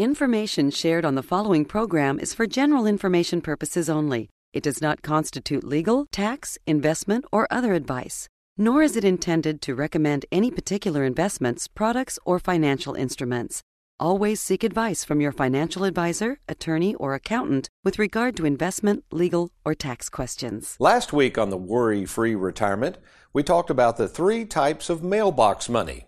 Information shared on the following program is for general information purposes only. It does not constitute legal, tax, investment, or other advice, nor is it intended to recommend any particular investments, products, or financial instruments. Always seek advice from your financial advisor, attorney, or accountant with regard to investment, legal, or tax questions. Last week on the Worry Free Retirement, we talked about the three types of mailbox money.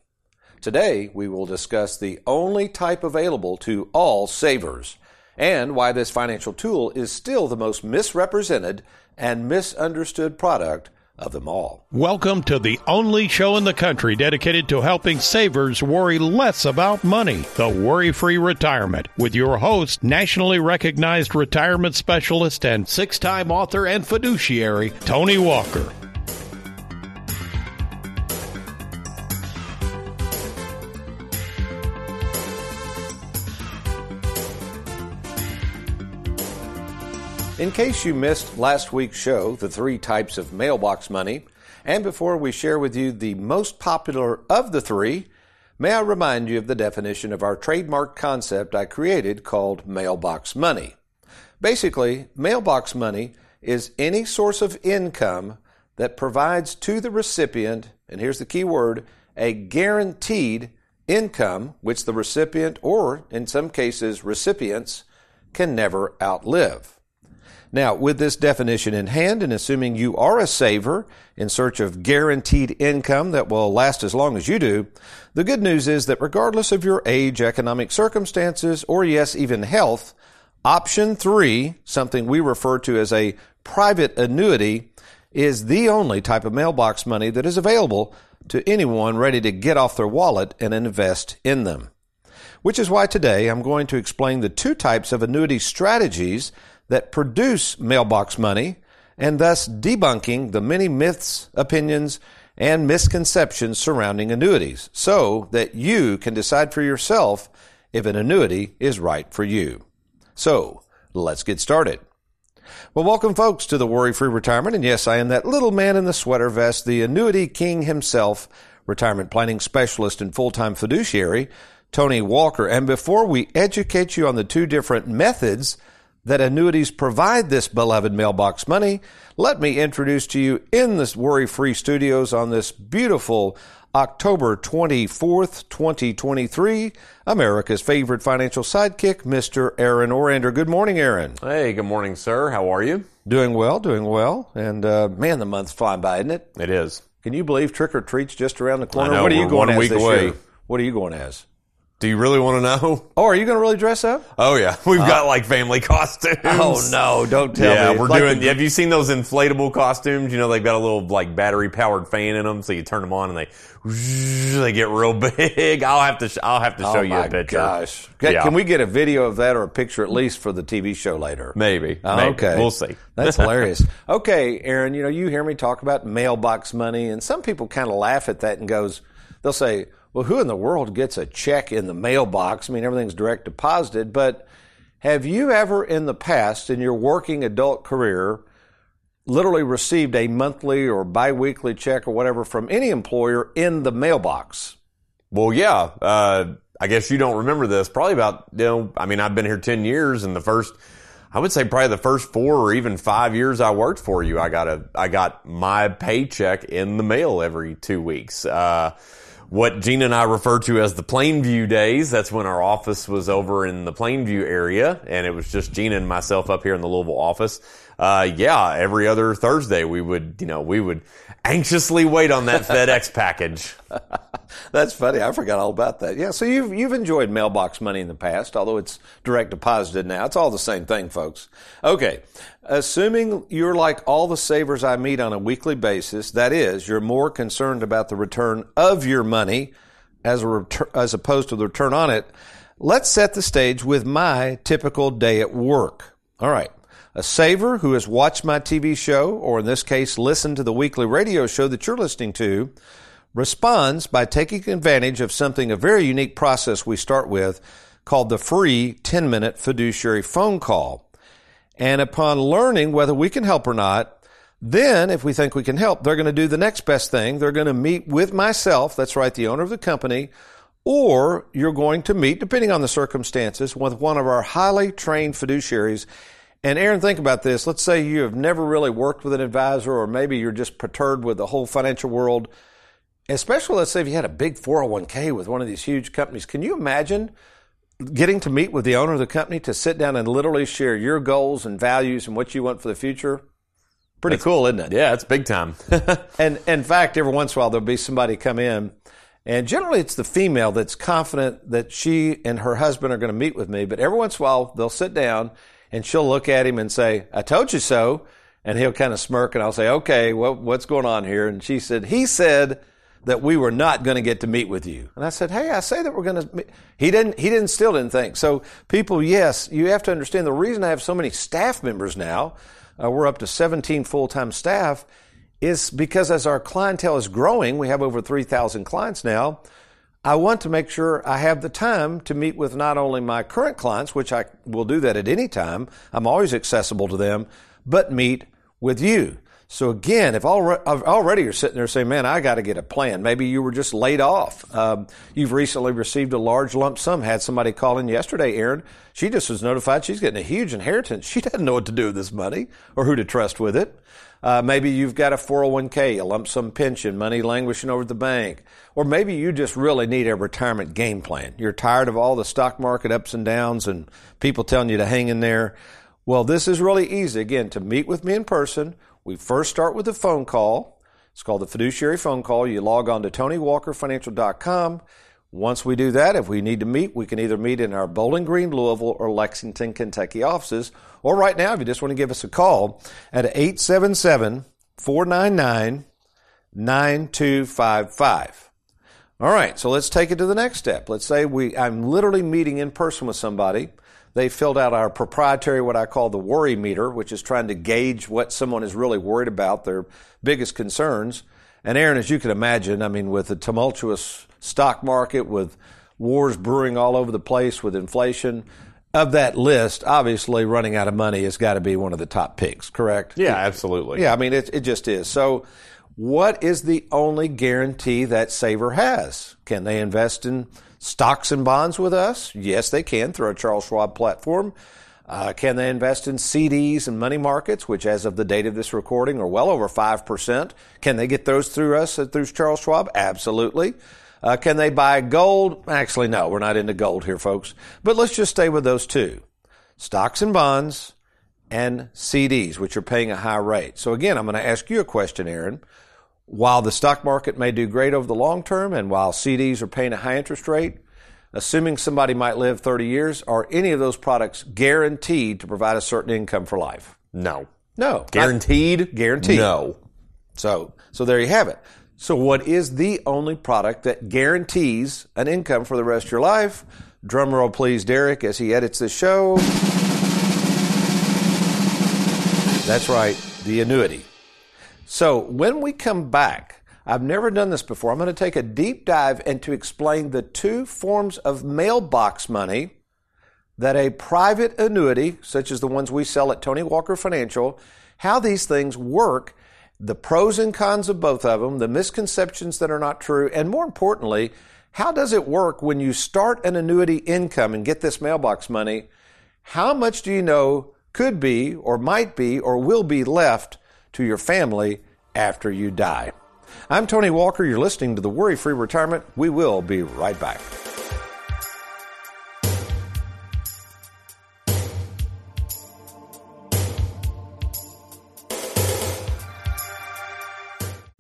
Today, we will discuss the only type available to all savers and why this financial tool is still the most misrepresented and misunderstood product of them all. Welcome to the only show in the country dedicated to helping savers worry less about money, the Worry Free Retirement, with your host, nationally recognized retirement specialist and six time author and fiduciary, Tony Walker. In case you missed last week's show, The Three Types of Mailbox Money, and before we share with you the most popular of the three, may I remind you of the definition of our trademark concept I created called mailbox money. Basically, mailbox money is any source of income that provides to the recipient, and here's the key word, a guaranteed income which the recipient, or in some cases recipients, can never outlive. Now, with this definition in hand, and assuming you are a saver in search of guaranteed income that will last as long as you do, the good news is that regardless of your age, economic circumstances, or yes, even health, option three, something we refer to as a private annuity, is the only type of mailbox money that is available to anyone ready to get off their wallet and invest in them. Which is why today I'm going to explain the two types of annuity strategies that produce mailbox money and thus debunking the many myths, opinions, and misconceptions surrounding annuities so that you can decide for yourself if an annuity is right for you. So, let's get started. Well, welcome folks to the Worry Free Retirement. And yes, I am that little man in the sweater vest, the annuity king himself, retirement planning specialist and full-time fiduciary, Tony Walker. And before we educate you on the two different methods that annuities provide this beloved mailbox money, let me introduce to you in this worry free studios on this beautiful October 24th, 2023, America's favorite financial sidekick, Mr. Aaron Orander. Good morning, Aaron. Hey, good morning, sir. How are you? Doing well, doing well. And uh, man, the month's flying by, isn't it? It is. Can you believe trick or treat's just around the corner? Know, what are you going one as week this away. year? What are you going as? Do you really want to know? Oh, are you going to really dress up? Oh yeah, we've got uh, like family costumes. Oh no! Don't tell yeah, me. we're Like doing. have you seen those inflatable costumes? You know, they've got a little like battery powered fan in them, so you turn them on and they they get real big. I'll have to. Sh- I'll have to show oh you a picture. gosh! Can, Yeah. can we get a video of that or a picture at least for the TV show later? Maybe. Oh, Maybe. Okay, We'll see. That's hilarious. Okay, Aaron, you know you hear me talk about mailbox money, and some people kind of laugh at that and goes, they'll say, "Well, who in the world gets a check in the mailbox? I mean, everything's direct deposited." But have you ever, in the past, in your working adult career, literally received a monthly or biweekly check or whatever from any employer in the mailbox? Well, yeah. Uh, I guess you don't remember this. Probably about, you know, I mean, I've been here 10 years and the first, I would say probably the first four or even five years I worked for you, I got a, I got my paycheck in the mail every two weeks. Uh, what Gina and I refer to as the Plainview days. That's when our office was over in the Plainview area and it was just Gina and myself up here in the Louisville office. Uh, yeah, every other Thursday we would, you know, we would anxiously wait on that FedEx package. That's funny. I forgot all about that. Yeah, so you've you've enjoyed mailbox money in the past, although it's direct deposited now. It's all the same thing, folks. Okay. Assuming you're like all the savers I meet on a weekly basis, that is, you're more concerned about the return of your money as a retur- as opposed to the return on it. Let's set the stage with my typical day at work. All right. A saver who has watched my TV show, or in this case, listened to the weekly radio show that you're listening to, responds by taking advantage of something, a very unique process we start with called the free 10 minute fiduciary phone call. And upon learning whether we can help or not, then if we think we can help, they're going to do the next best thing. They're going to meet with myself, that's right, the owner of the company, or you're going to meet, depending on the circumstances, with one of our highly trained fiduciaries. And Aaron, think about this. Let's say you have never really worked with an advisor, or maybe you're just perturbed with the whole financial world. Especially, let's say if you had a big 401k with one of these huge companies. Can you imagine getting to meet with the owner of the company to sit down and literally share your goals and values and what you want for the future? Pretty That's, cool, isn't it? Yeah, it's big time. and in fact, every once in a while there'll be somebody come in, and generally it's the female that's confident that she and her husband are going to meet with me. But every once in a while they'll sit down and she'll look at him and say, "I told you so," and he'll kind of smirk, and I'll say, "Okay, what, what's going on here?" And she said, "He said." That we were not going to get to meet with you, and I said, "Hey, I say that we're going to." Meet. He didn't. He didn't. Still didn't think. So, people, yes, you have to understand the reason I have so many staff members now uh, we're up to 17 full-time staff, is because as our clientele is growing, we have over 3,000 clients now. I want to make sure I have the time to meet with not only my current clients, which I will do that at any time. I'm always accessible to them, but meet with you. So again, if already you're sitting there saying, man, I got to get a plan. Maybe you were just laid off. Um, you've recently received a large lump sum. Had somebody call in yesterday, Aaron. She just was notified she's getting a huge inheritance. She doesn't know what to do with this money or who to trust with it. Uh, maybe you've got a 401k, a lump sum pension, money languishing over the bank. Or maybe you just really need a retirement game plan. You're tired of all the stock market ups and downs and people telling you to hang in there. Well, this is really easy. Again, to meet with me in person we first start with a phone call. It's called the fiduciary phone call. You log on to TonyWalkerFinancial.com. Once we do that, if we need to meet, we can either meet in our Bowling Green, Louisville, or Lexington, Kentucky offices, or right now, if you just want to give us a call at 877 499 9255. All right, so let's take it to the next step. Let's say we I'm literally meeting in person with somebody they filled out our proprietary, what I call the worry meter, which is trying to gauge what someone is really worried about, their biggest concerns. And Aaron, as you can imagine, I mean, with a tumultuous stock market, with wars brewing all over the place, with inflation, of that list, obviously running out of money has got to be one of the top picks, correct? Yeah, absolutely. Yeah, I mean, it, it just is. So, what is the only guarantee that saver has? Can they invest in stocks and bonds with us? Yes, they can through our Charles Schwab platform. Uh, can they invest in CDs and money markets, which as of the date of this recording are well over 5%? Can they get those through us, uh, through Charles Schwab? Absolutely. Uh, can they buy gold? Actually, no, we're not into gold here, folks. But let's just stay with those two. Stocks and bonds and CDs, which are paying a high rate. So again, I'm going to ask you a question, Aaron. While the stock market may do great over the long term and while CDs are paying a high interest rate, assuming somebody might live 30 years, are any of those products guaranteed to provide a certain income for life? No. No. Guaranteed? Guaranteed. No. So, so there you have it. So what is the only product that guarantees an income for the rest of your life? Drum roll please, Derek, as he edits the show. That's right, the annuity. So when we come back, I've never done this before. I'm going to take a deep dive and to explain the two forms of mailbox money that a private annuity, such as the ones we sell at Tony Walker Financial, how these things work, the pros and cons of both of them, the misconceptions that are not true, and more importantly, how does it work when you start an annuity income and get this mailbox money? How much do you know could be or might be or will be left to your family after you die. I'm Tony Walker. You're listening to the Worry Free Retirement. We will be right back.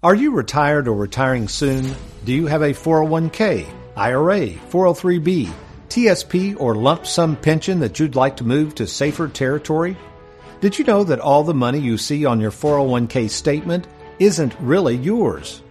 Are you retired or retiring soon? Do you have a 401k, IRA, 403b, TSP, or lump sum pension that you'd like to move to safer territory? Did you know that all the money you see on your 401k statement isn't really yours?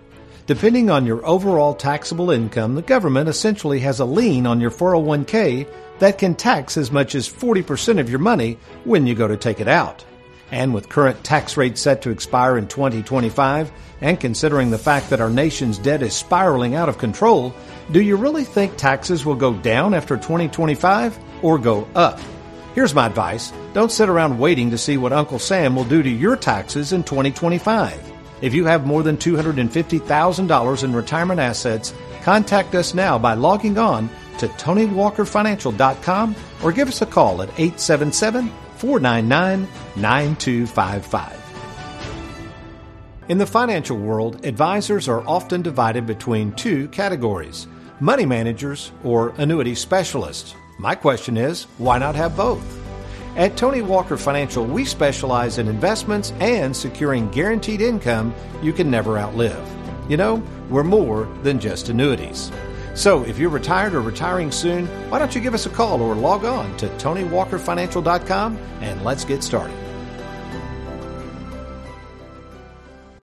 Depending on your overall taxable income, the government essentially has a lien on your 401k that can tax as much as 40% of your money when you go to take it out. And with current tax rates set to expire in 2025, and considering the fact that our nation's debt is spiraling out of control, do you really think taxes will go down after 2025 or go up? Here's my advice don't sit around waiting to see what Uncle Sam will do to your taxes in 2025. If you have more than $250,000 in retirement assets, Contact us now by logging on to TonyWalkerFinancial.com or give us a call at 877 499 9255. In the financial world, advisors are often divided between two categories money managers or annuity specialists. My question is why not have both? At Tony Walker Financial, we specialize in investments and securing guaranteed income you can never outlive. You know, we're more than just annuities. So, if you're retired or retiring soon, why don't you give us a call or log on to TonyWalkerFinancial.com and let's get started.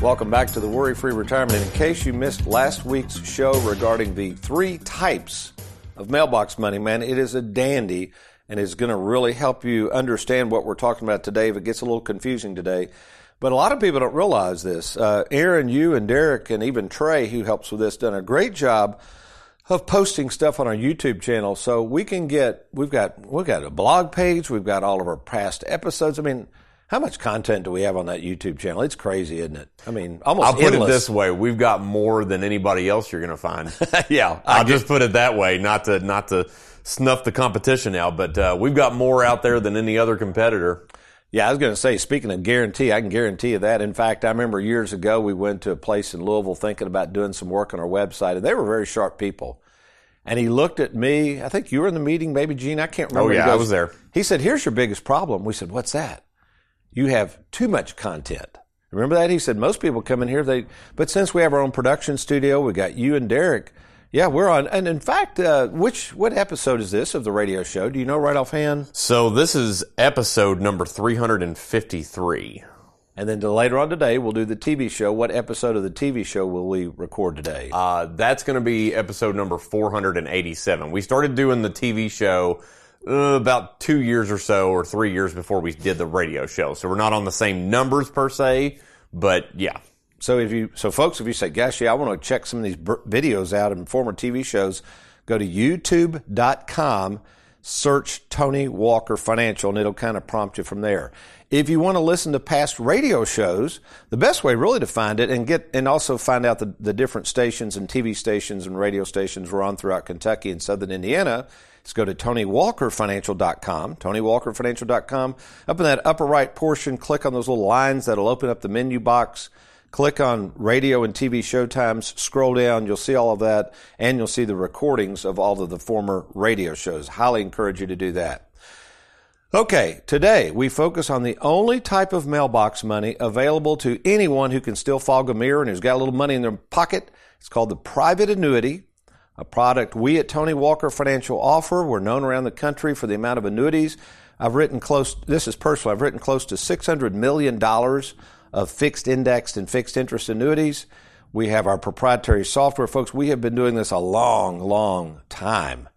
Welcome back to the Worry Free Retirement. In case you missed last week's show regarding the three types of mailbox money, man, it is a dandy and is going to really help you understand what we're talking about today if it gets a little confusing today. But a lot of people don't realize this. Uh, Aaron, you and Derek and even Trey, who helps with this, done a great job of posting stuff on our YouTube channel. So we can get, we've got, we've got a blog page. We've got all of our past episodes. I mean, how much content do we have on that YouTube channel? It's crazy, isn't it? I mean, almost. I'll put endless. it this way: we've got more than anybody else you're going to find. yeah, I'll just put it that way, not to not to snuff the competition out, but uh, we've got more out there than any other competitor. Yeah, I was going to say, speaking of guarantee, I can guarantee you that. In fact, I remember years ago we went to a place in Louisville thinking about doing some work on our website, and they were very sharp people. And he looked at me. I think you were in the meeting, maybe Gene. I can't oh, remember. Oh yeah, He I was there. He said, "Here's your biggest problem." We said, "What's that?" You have too much content. Remember that? He said most people come in here they but since we have our own production studio, we got you and Derek. Yeah, we're on and in fact, uh, which what episode is this of the radio show? Do you know right offhand? So this is episode number 353. And then later on today, we'll do the TV show. What episode of the TV show will we record today? Uh, that's going to be episode number 487. We started doing the TV show uh, about two years or so, or three years before we did the radio show. So we're not on the same numbers per se, but yeah. So if you, so folks, if you say, gosh, yeah, I want to check some of these br- videos out and former TV shows, go to youtube.com, search Tony Walker Financial, and it'll kind of prompt you from there. If you want to listen to past radio shows, the best way really to find it and get, and also find out the, the different stations and TV stations and radio stations we're on throughout Kentucky and Southern Indiana is go to TonyWalkerFinancial.com, TonyWalkerFinancial.com. Up in that upper right portion, click on those little lines that'll open up the menu box. Click on radio and TV showtimes, scroll down, you'll see all of that, and you'll see the recordings of all of the former radio shows. Highly encourage you to do that. Okay, today we focus on the only type of mailbox money available to anyone who can still fog a mirror and who's got a little money in their pocket. It's called the private annuity, a product we at Tony Walker Financial offer. We're known around the country for the amount of annuities. I've written close, this is personal, I've written close to $600 million of fixed indexed and fixed interest annuities. We have our proprietary software, folks. We have been doing this a long, long time.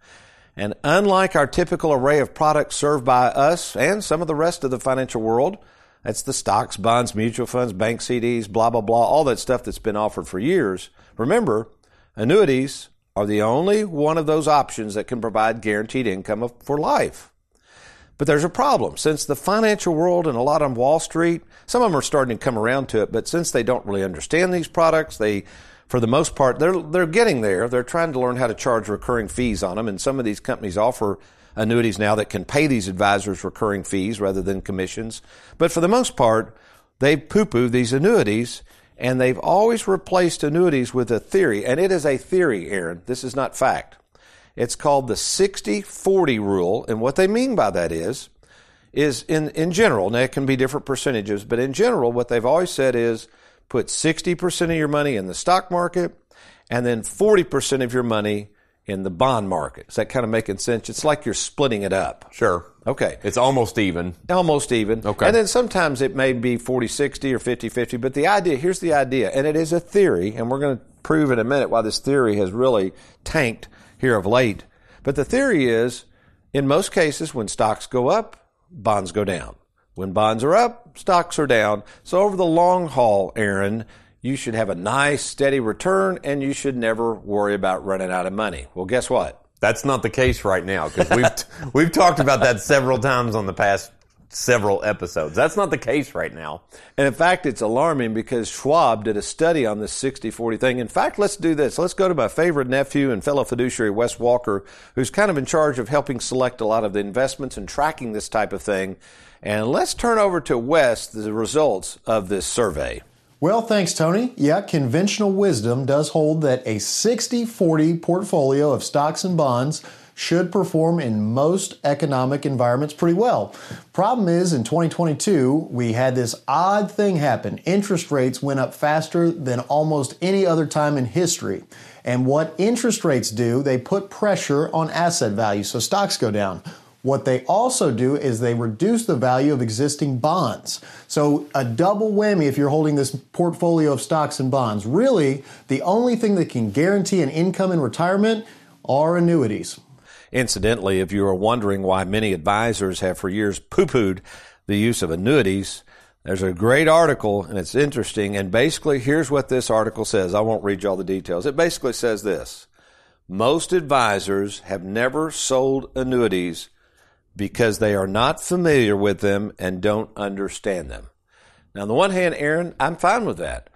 And unlike our typical array of products served by us and some of the rest of the financial world, that's the stocks, bonds, mutual funds, bank CDs, blah, blah, blah, all that stuff that's been offered for years. Remember, annuities are the only one of those options that can provide guaranteed income for life. But there's a problem. Since the financial world and a lot on Wall Street, some of them are starting to come around to it, but since they don't really understand these products, they, for the most part, they're, they're getting there. They're trying to learn how to charge recurring fees on them. And some of these companies offer annuities now that can pay these advisors recurring fees rather than commissions. But for the most part, they poo poo these annuities and they've always replaced annuities with a theory. And it is a theory, Aaron. This is not fact. It's called the 60-40 rule. And what they mean by that is, is in, in general, now it can be different percentages, but in general, what they've always said is put 60% of your money in the stock market and then 40% of your money in the bond market. Is that kind of making sense? It's like you're splitting it up. Sure. Okay. It's almost even. Almost even. Okay. And then sometimes it may be 40 60 or 50 50. But the idea here's the idea, and it is a theory, and we're going to prove in a minute why this theory has really tanked here of late. But the theory is in most cases, when stocks go up, bonds go down. When bonds are up, stocks are down. So over the long haul, Aaron, you should have a nice steady return and you should never worry about running out of money. Well, guess what? That's not the case right now because we've we've talked about that several times on the past several episodes. That's not the case right now. And in fact, it's alarming because Schwab did a study on this 60-40 thing. In fact, let's do this. Let's go to my favorite nephew and fellow fiduciary, Wes Walker, who's kind of in charge of helping select a lot of the investments and tracking this type of thing. And let's turn over to Wes the results of this survey. Well, thanks, Tony. Yeah, conventional wisdom does hold that a 60 40 portfolio of stocks and bonds should perform in most economic environments pretty well. Problem is, in 2022, we had this odd thing happen. Interest rates went up faster than almost any other time in history. And what interest rates do, they put pressure on asset value, so stocks go down. What they also do is they reduce the value of existing bonds. So, a double whammy if you're holding this portfolio of stocks and bonds. Really, the only thing that can guarantee an income in retirement are annuities. Incidentally, if you are wondering why many advisors have for years poo pooed the use of annuities, there's a great article and it's interesting. And basically, here's what this article says. I won't read you all the details. It basically says this Most advisors have never sold annuities because they are not familiar with them and don't understand them. Now, on the one hand, Aaron, I'm fine with that.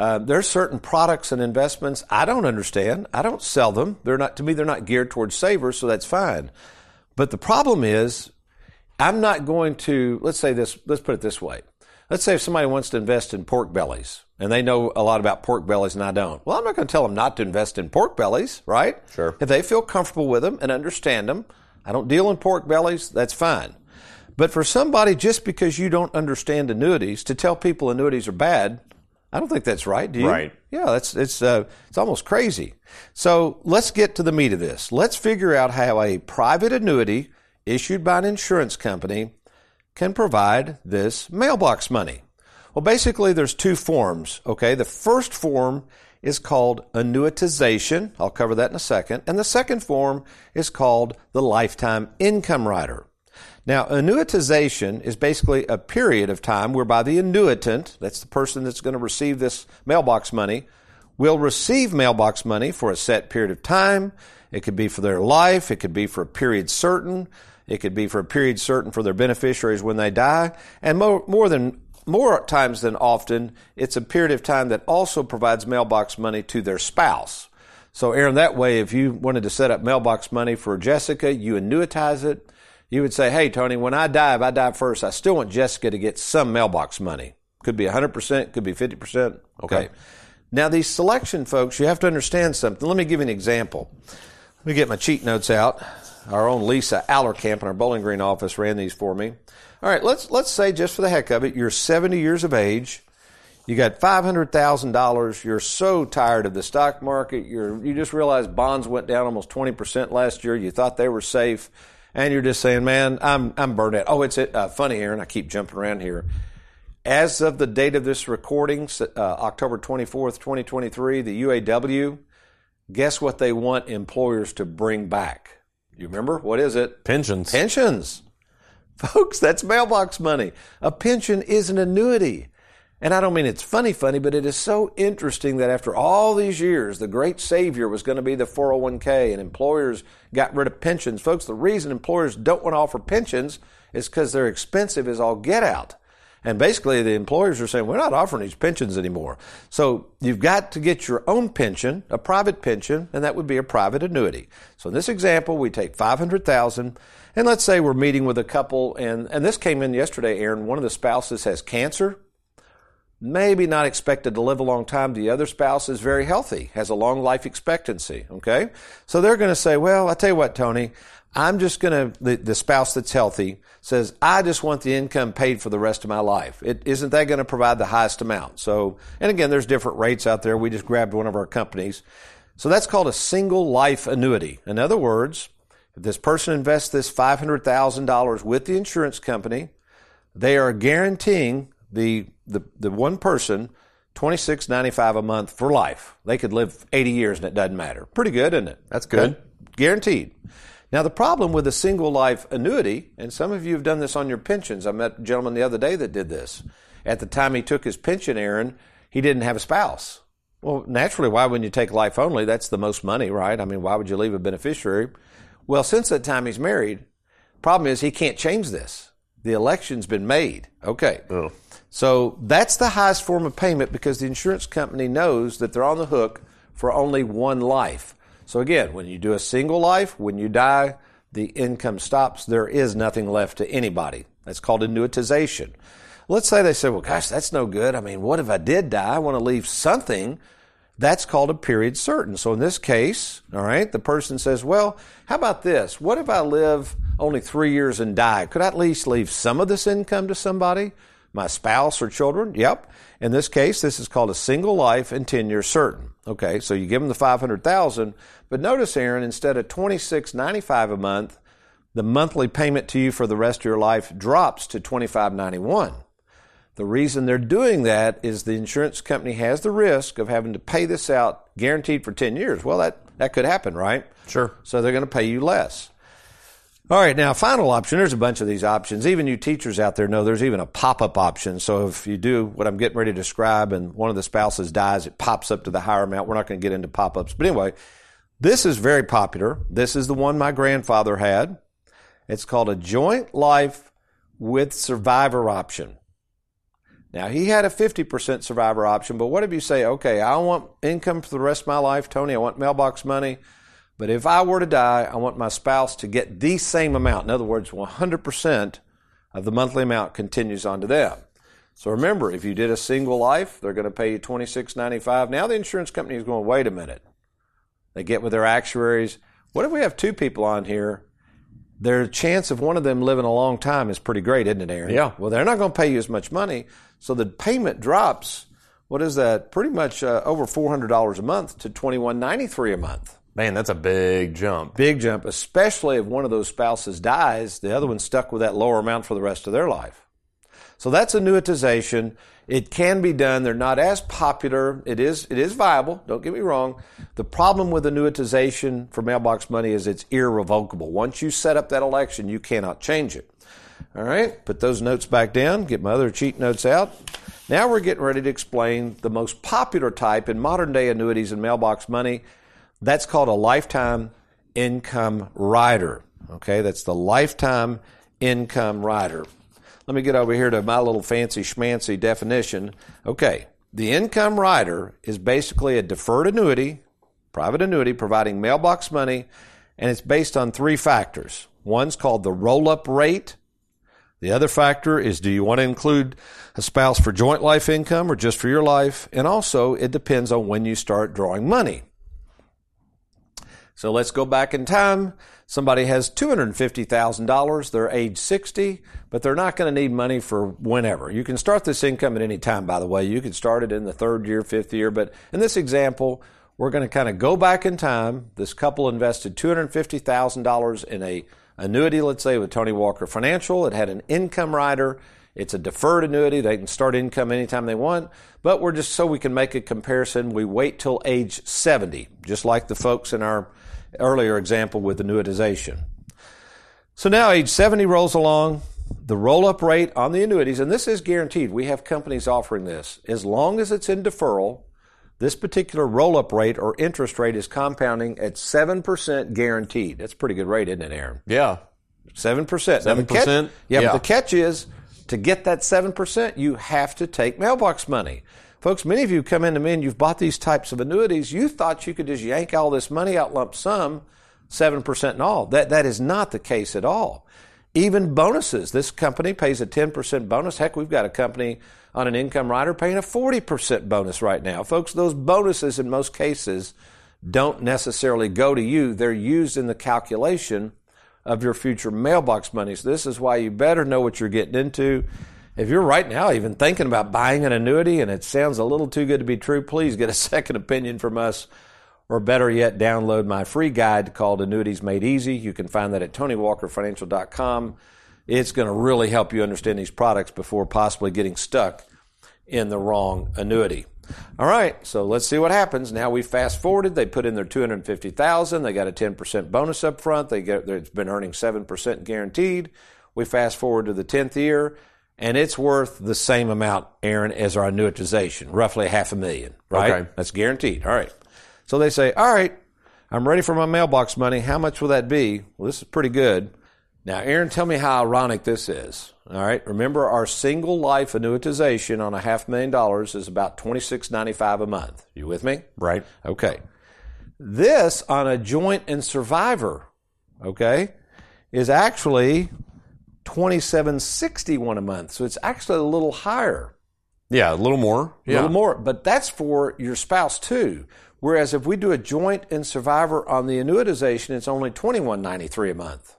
Uh, there's certain products and investments I don't understand. I don't sell them. They're not to me. They're not geared towards savers, so that's fine. But the problem is, I'm not going to. Let's say this. Let's put it this way. Let's say if somebody wants to invest in pork bellies and they know a lot about pork bellies and I don't. Well, I'm not going to tell them not to invest in pork bellies, right? Sure. If they feel comfortable with them and understand them, I don't deal in pork bellies, that's fine. But for somebody, just because you don't understand annuities, to tell people annuities are bad, I don't think that's right. Do you? Right. Yeah, that's it's uh, it's almost crazy. So let's get to the meat of this. Let's figure out how a private annuity issued by an insurance company can provide this mailbox money. Well, basically, there's two forms. Okay, the first form is called annuitization. I'll cover that in a second. And the second form is called the lifetime income rider. Now, annuitization is basically a period of time whereby the annuitant, that's the person that's going to receive this mailbox money, will receive mailbox money for a set period of time. It could be for their life. It could be for a period certain. It could be for a period certain for their beneficiaries when they die. And more, more than more times than often, it's a period of time that also provides mailbox money to their spouse. So, Aaron, that way, if you wanted to set up mailbox money for Jessica, you annuitize it. You would say, hey, Tony, when I die, if I die first, I still want Jessica to get some mailbox money. Could be 100%, could be 50%. Okay. Now, these selection folks, you have to understand something. Let me give you an example. Let me get my cheat notes out. Our own Lisa Allerkamp in our Bowling Green office ran these for me. All right, let's let's say just for the heck of it, you're 70 years of age. You got $500,000. You're so tired of the stock market. You're you just realized bonds went down almost 20% last year. You thought they were safe, and you're just saying, "Man, I'm I'm burned out." Oh, it's uh, funny, Aaron. I keep jumping around here. As of the date of this recording, uh, October 24th, 2023, the UAW, guess what they want employers to bring back? You remember? What is it? Pensions. Pensions. Folks, that's mailbox money. A pension is an annuity. And I don't mean it's funny, funny, but it is so interesting that after all these years, the great savior was going to be the 401k and employers got rid of pensions. Folks, the reason employers don't want to offer pensions is because they're expensive as all get out. And basically, the employers are saying, we're not offering these pensions anymore. So you've got to get your own pension, a private pension, and that would be a private annuity. So in this example, we take 500,000 and let's say we're meeting with a couple and, and this came in yesterday, Aaron. One of the spouses has cancer, maybe not expected to live a long time. The other spouse is very healthy, has a long life expectancy. Okay. So they're going to say, well, I tell you what, Tony, I'm just going to, the, the spouse that's healthy says, I just want the income paid for the rest of my life. It, isn't that going to provide the highest amount? So, and again, there's different rates out there. We just grabbed one of our companies. So that's called a single life annuity. In other words, if this person invests this $500,000 with the insurance company, they are guaranteeing the, the, the one person twenty six ninety five a month for life. They could live 80 years and it doesn't matter. Pretty good, isn't it? That's good. Guaranteed. Now, the problem with a single life annuity, and some of you have done this on your pensions. I met a gentleman the other day that did this. At the time he took his pension, Aaron, he didn't have a spouse. Well, naturally, why wouldn't you take life only? That's the most money, right? I mean, why would you leave a beneficiary? Well, since that time he's married, problem is he can't change this. The election's been made. Okay. Oh. So that's the highest form of payment because the insurance company knows that they're on the hook for only one life. So again, when you do a single life, when you die, the income stops. There is nothing left to anybody. That's called annuitization. Let's say they say, well, gosh, that's no good. I mean, what if I did die? I want to leave something. That's called a period certain. So in this case, all right, the person says, well, how about this? What if I live only three years and die? Could I at least leave some of this income to somebody? My spouse or children? Yep. In this case, this is called a single life and 10 years certain. Okay, so you give them the 500,000, but notice, Aaron, instead of 26.95 a month, the monthly payment to you for the rest of your life drops to 25.91. The reason they're doing that is the insurance company has the risk of having to pay this out guaranteed for 10 years. Well, that, that could happen, right? Sure. So they're going to pay you less. All right, now final option. There's a bunch of these options. Even you teachers out there know there's even a pop-up option. So if you do what I'm getting ready to describe and one of the spouses dies, it pops up to the higher amount. We're not going to get into pop-ups. But anyway, this is very popular. This is the one my grandfather had. It's called a joint life with survivor option. Now he had a 50% survivor option, but what if you say, okay, I want income for the rest of my life, Tony, I want mailbox money, but if I were to die, I want my spouse to get the same amount. In other words, 100% of the monthly amount continues on to them. So remember, if you did a single life, they're going to pay you $26.95. Now the insurance company is going, wait a minute. They get with their actuaries. What if we have two people on here their chance of one of them living a long time is pretty great, isn't it, Aaron? Yeah. Well, they're not going to pay you as much money, so the payment drops. What is that? Pretty much uh, over four hundred dollars a month to twenty one ninety three a month. Man, that's a big jump. Big jump, especially if one of those spouses dies, the other one's stuck with that lower amount for the rest of their life. So that's annuitization. It can be done. They're not as popular. It is it is viable. Don't get me wrong. The problem with annuitization for mailbox money is it's irrevocable. Once you set up that election, you cannot change it. All right, put those notes back down. Get my other cheat notes out. Now we're getting ready to explain the most popular type in modern day annuities and mailbox money. That's called a lifetime income rider. Okay, that's the lifetime income rider. Let me get over here to my little fancy schmancy definition. Okay, the income rider is basically a deferred annuity, private annuity providing mailbox money, and it's based on three factors. One's called the roll up rate. The other factor is do you want to include a spouse for joint life income or just for your life? And also, it depends on when you start drawing money. So let's go back in time. Somebody has $250,000. They're age 60, but they're not going to need money for whenever. You can start this income at any time, by the way. You can start it in the third year, fifth year, but in this example, we're going to kind of go back in time. This couple invested $250,000 in a annuity, let's say, with Tony Walker Financial. It had an income rider. It's a deferred annuity. They can start income anytime they want, but we're just so we can make a comparison. We wait till age 70, just like the folks in our earlier example with annuitization. So now age 70 rolls along, the roll up rate on the annuities, and this is guaranteed. We have companies offering this. As long as it's in deferral, this particular roll up rate or interest rate is compounding at 7% guaranteed. That's a pretty good rate, isn't it, Aaron? Yeah. 7%. 7%? yeah, Yeah. but the catch is to get that 7%, you have to take mailbox money. Folks, many of you come into me and you've bought these types of annuities. You thought you could just yank all this money out lump sum, 7% and all. That, that is not the case at all. Even bonuses. This company pays a 10% bonus. Heck, we've got a company on an income rider paying a 40% bonus right now. Folks, those bonuses in most cases don't necessarily go to you. They're used in the calculation of your future mailbox money. So this is why you better know what you're getting into. If you're right now even thinking about buying an annuity and it sounds a little too good to be true, please get a second opinion from us or better yet, download my free guide called Annuities Made Easy. You can find that at TonyWalkerFinancial.com. It's going to really help you understand these products before possibly getting stuck in the wrong annuity. All right, so let's see what happens. Now we fast forwarded. They put in their 250,000. They got a 10% bonus up front. They get it's been earning 7% guaranteed. We fast forward to the 10th year and it's worth the same amount, Aaron, as our annuitization, roughly half a million, right? Okay. That's guaranteed. All right. So they say, all right, I'm ready for my mailbox money. How much will that be? Well, this is pretty good. Now, Aaron, tell me how ironic this is. All right. Remember, our single life annuitization on a half million dollars is about twenty six ninety five a month. You with me? Right. Okay. This on a joint and survivor, okay, is actually twenty seven sixty one a month. So it's actually a little higher. Yeah, a little more. A little more. But that's for your spouse too. Whereas if we do a joint and survivor on the annuitization, it's only twenty one ninety three a month.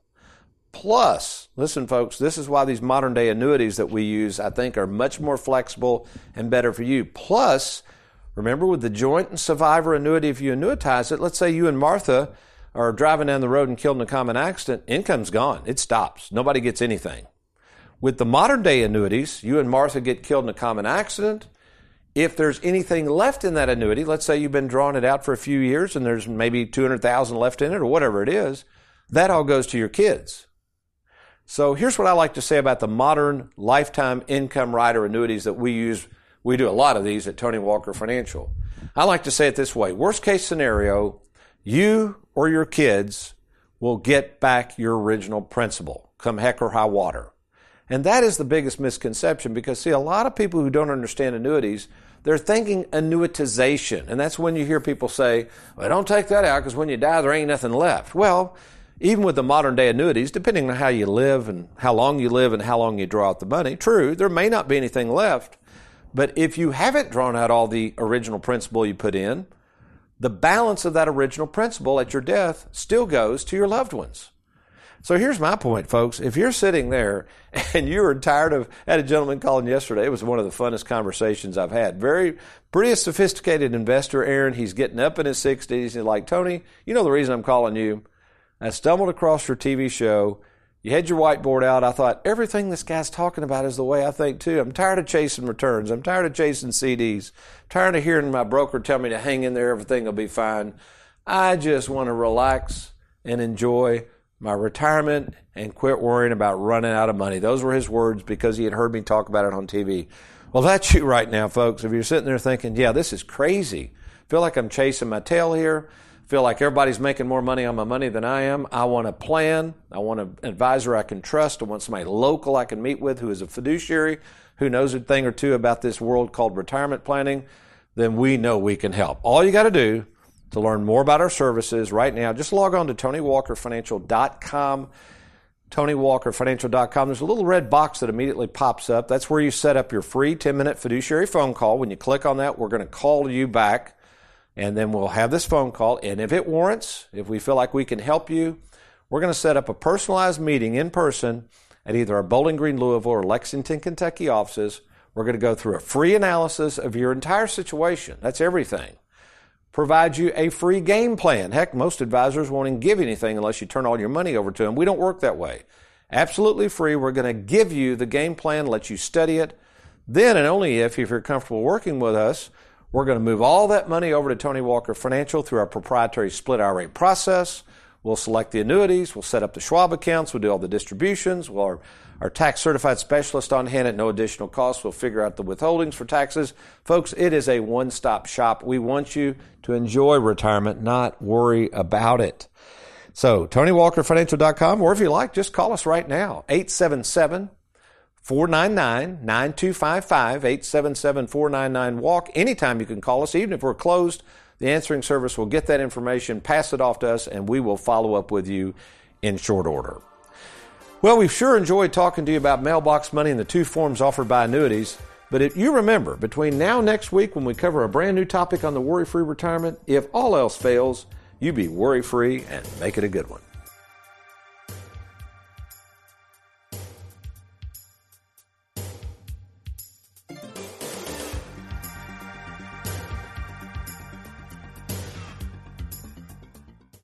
Plus, listen, folks, this is why these modern day annuities that we use, I think, are much more flexible and better for you. Plus, remember with the joint and survivor annuity, if you annuitize it, let's say you and Martha are driving down the road and killed in a common accident, income's gone. It stops. Nobody gets anything. With the modern day annuities, you and Martha get killed in a common accident. If there's anything left in that annuity, let's say you've been drawing it out for a few years and there's maybe 200,000 left in it or whatever it is, that all goes to your kids. So here's what I like to say about the modern lifetime income rider annuities that we use. We do a lot of these at Tony Walker Financial. I like to say it this way. Worst case scenario, you or your kids will get back your original principal, come heck or high water. And that is the biggest misconception because see, a lot of people who don't understand annuities, they're thinking annuitization. And that's when you hear people say, well, don't take that out because when you die, there ain't nothing left. Well, even with the modern day annuities, depending on how you live and how long you live and how long you draw out the money, true, there may not be anything left. But if you haven't drawn out all the original principal you put in, the balance of that original principal at your death still goes to your loved ones. So here's my point, folks. If you're sitting there and you're tired of, had a gentleman calling yesterday. It was one of the funnest conversations I've had. Very, pretty sophisticated investor, Aaron. He's getting up in his 60s. He's like, Tony, you know the reason I'm calling you? I stumbled across your TV show. You had your whiteboard out. I thought, everything this guy's talking about is the way I think too. I'm tired of chasing returns. I'm tired of chasing CDs. tired of hearing my broker tell me to hang in there, everything will be fine. I just want to relax and enjoy my retirement and quit worrying about running out of money. Those were his words because he had heard me talk about it on TV. Well, that's you right now, folks. If you're sitting there thinking, yeah, this is crazy. feel like I'm chasing my tail here feel like everybody's making more money on my money than I am. I want a plan. I want an advisor I can trust. I want somebody local I can meet with who is a fiduciary, who knows a thing or two about this world called retirement planning. Then we know we can help. All you got to do to learn more about our services right now, just log on to TonyWalkerFinancial.com. TonyWalkerFinancial.com. There's a little red box that immediately pops up. That's where you set up your free 10 minute fiduciary phone call. When you click on that, we're going to call you back and then we'll have this phone call. And if it warrants, if we feel like we can help you, we're going to set up a personalized meeting in person at either our Bowling Green, Louisville, or Lexington, Kentucky offices. We're going to go through a free analysis of your entire situation. That's everything. Provide you a free game plan. Heck, most advisors won't even give anything unless you turn all your money over to them. We don't work that way. Absolutely free. We're going to give you the game plan, let you study it. Then, and only if, if you're comfortable working with us, we're going to move all that money over to Tony Walker Financial through our proprietary split IRA process. We'll select the annuities. We'll set up the Schwab accounts. We'll do all the distributions. We'll our, our tax certified specialist on hand at no additional cost. We'll figure out the withholdings for taxes. Folks, it is a one stop shop. We want you to enjoy retirement, not worry about it. So, TonyWalkerFinancial.com, or if you like, just call us right now, 877 499 9255 877 499 WALK. Anytime you can call us, even if we're closed, the answering service will get that information, pass it off to us, and we will follow up with you in short order. Well, we've sure enjoyed talking to you about mailbox money and the two forms offered by annuities. But if you remember, between now and next week when we cover a brand new topic on the worry free retirement, if all else fails, you be worry free and make it a good one.